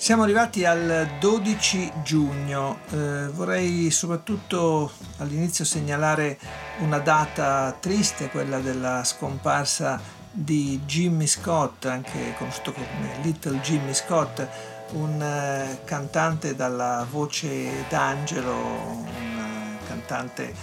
Siamo arrivati al 12 giugno, eh, vorrei soprattutto all'inizio segnalare una data triste, quella della scomparsa di Jimmy Scott, anche conosciuto come Little Jimmy Scott, un eh, cantante dalla voce d'angelo, un eh, cantante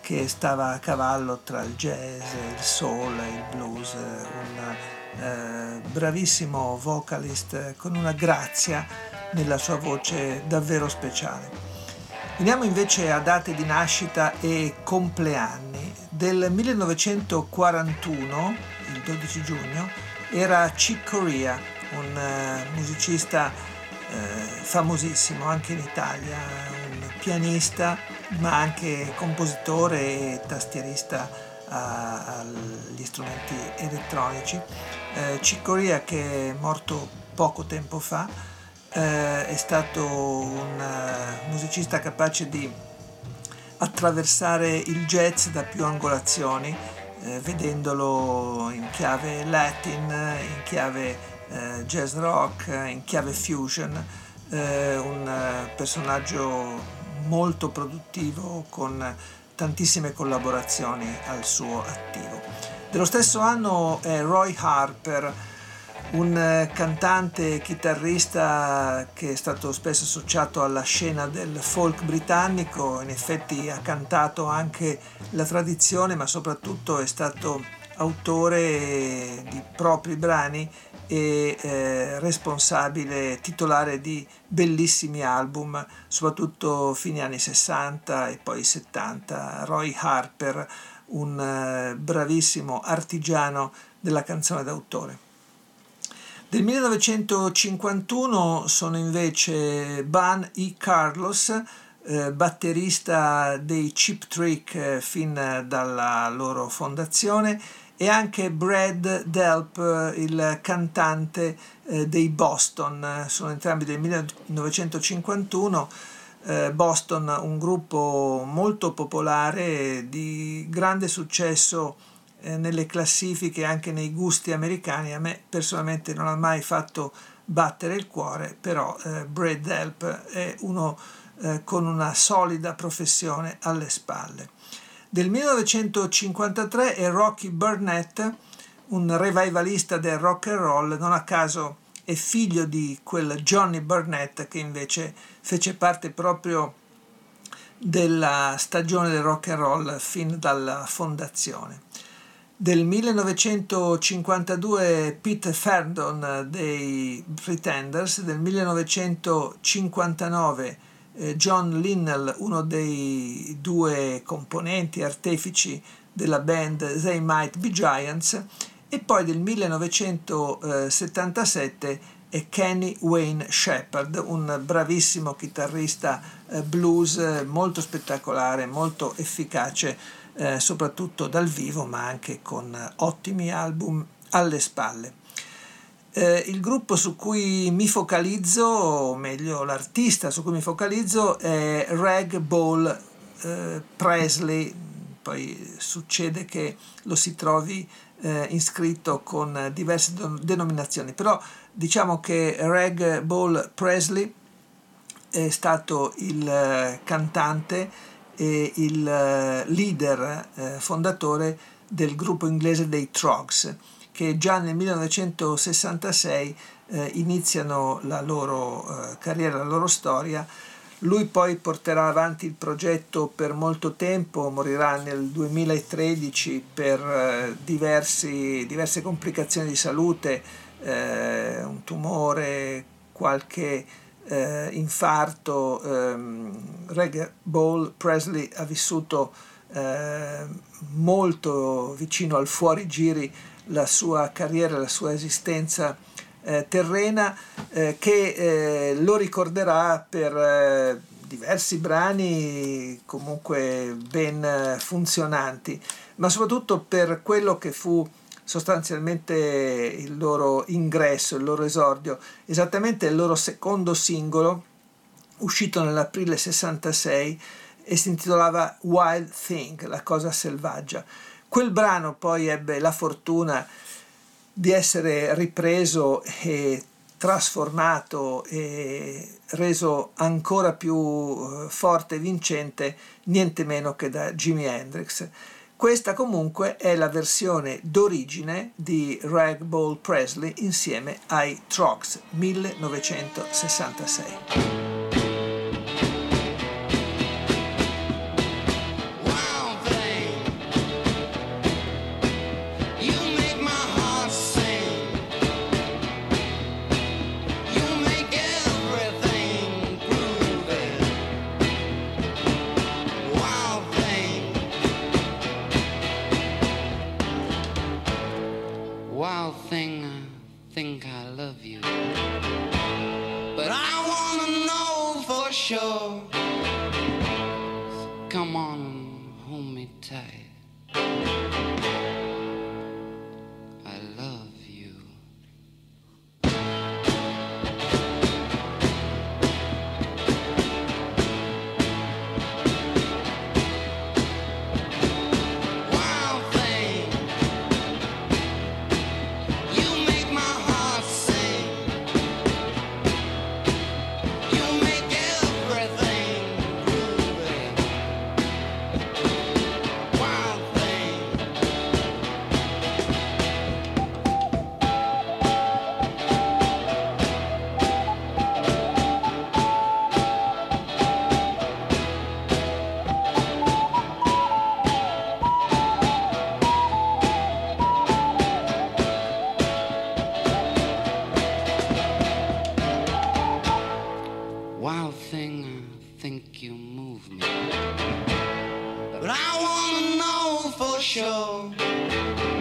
che stava a cavallo tra il jazz, il soul, il blues, un eh, bravissimo vocalist con una grazia nella sua voce davvero speciale. Veniamo invece a date di nascita e compleanni. Del 1941, il 12 giugno, era Chick Corea, un uh, musicista uh, famosissimo anche in Italia, un pianista ma anche compositore e tastierista agli strumenti elettronici. Eh, Ciccoria che è morto poco tempo fa eh, è stato un uh, musicista capace di attraversare il jazz da più angolazioni, eh, vedendolo in chiave latin, in chiave eh, jazz rock, in chiave fusion, eh, un personaggio molto produttivo con tantissime collaborazioni al suo attivo. Dello stesso anno è Roy Harper, un eh, cantante chitarrista che è stato spesso associato alla scena del folk britannico, in effetti ha cantato anche la tradizione, ma soprattutto è stato autore di propri brani e eh, responsabile titolare di bellissimi album, soprattutto fine anni 60 e poi 70. Roy Harper, un eh, bravissimo artigiano della canzone d'autore. Del 1951 sono invece Ban E. Carlos, eh, batterista dei Chip Trick eh, fin dalla loro fondazione, e anche Brad Delp, il cantante eh, dei Boston, sono entrambi del 1951. Eh, Boston, un gruppo molto popolare di grande successo eh, nelle classifiche e anche nei gusti americani. A me personalmente non ha mai fatto battere il cuore, però eh, Brad Delp è uno eh, con una solida professione alle spalle. Del 1953 è Rocky Burnett, un revivalista del rock and roll, non a caso è figlio di quel Johnny Burnett che invece fece parte proprio della stagione del rock and roll fin dalla fondazione. Del 1952 Pete Ferdon dei Pretenders, del 1959 eh, John Linnell, uno dei due componenti artefici della band They Might Be Giants, e poi del 1977 è Kenny Wayne Shepard, un bravissimo chitarrista eh, blues molto spettacolare, molto efficace, eh, soprattutto dal vivo, ma anche con ottimi album alle spalle. Eh, il gruppo su cui mi focalizzo, o meglio l'artista su cui mi focalizzo è Rag Ball eh, Presley, poi succede che lo si trovi eh, iscritto con diverse denominazioni, però diciamo che Rag Ball Presley è stato il eh, cantante e il eh, leader eh, fondatore del gruppo inglese dei Trogs che già nel 1966 eh, iniziano la loro eh, carriera, la loro storia. Lui poi porterà avanti il progetto per molto tempo, morirà nel 2013 per eh, diversi, diverse complicazioni di salute, eh, un tumore, qualche eh, infarto. Ehm, Reg Ball Presley ha vissuto eh, molto vicino al fuorigiri la sua carriera, la sua esistenza eh, terrena eh, che eh, lo ricorderà per eh, diversi brani comunque ben funzionanti, ma soprattutto per quello che fu sostanzialmente il loro ingresso, il loro esordio, esattamente il loro secondo singolo uscito nell'aprile 66 e si intitolava Wild Thing, la cosa selvaggia. Quel brano poi ebbe la fortuna di essere ripreso e trasformato e reso ancora più eh, forte e vincente niente meno che da Jimi Hendrix. Questa comunque è la versione d'origine di Rag Ball Presley insieme ai Trogs 1966. Come on, hold me tight. thing, I think you move me. But I wanna know for sure.